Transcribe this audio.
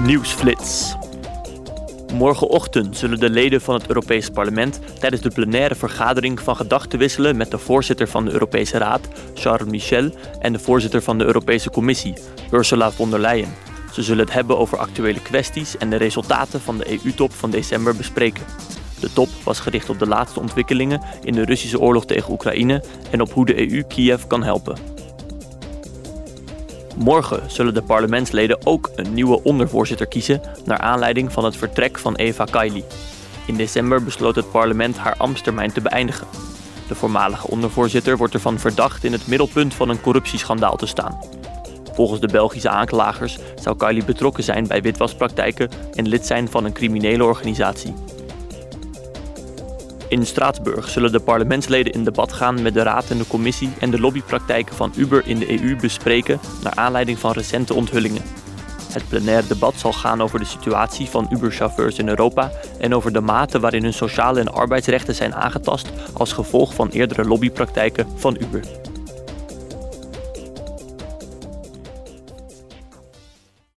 Nieuwsflits. Morgenochtend zullen de leden van het Europees Parlement tijdens de plenaire vergadering van gedachten wisselen met de voorzitter van de Europese Raad, Charles Michel, en de voorzitter van de Europese Commissie, Ursula von der Leyen. Ze zullen het hebben over actuele kwesties en de resultaten van de EU-top van december bespreken. De top was gericht op de laatste ontwikkelingen in de Russische oorlog tegen Oekraïne en op hoe de EU Kiev kan helpen. Morgen zullen de parlementsleden ook een nieuwe ondervoorzitter kiezen naar aanleiding van het vertrek van Eva Kaili. In december besloot het parlement haar ambtstermijn te beëindigen. De voormalige ondervoorzitter wordt ervan verdacht in het middelpunt van een corruptieschandaal te staan. Volgens de Belgische aanklagers zou Kaili betrokken zijn bij witwaspraktijken en lid zijn van een criminele organisatie. In Straatsburg zullen de parlementsleden in debat gaan met de Raad en de Commissie en de lobbypraktijken van Uber in de EU bespreken naar aanleiding van recente onthullingen. Het plenaire debat zal gaan over de situatie van Uber-chauffeurs in Europa en over de mate waarin hun sociale en arbeidsrechten zijn aangetast als gevolg van eerdere lobbypraktijken van Uber.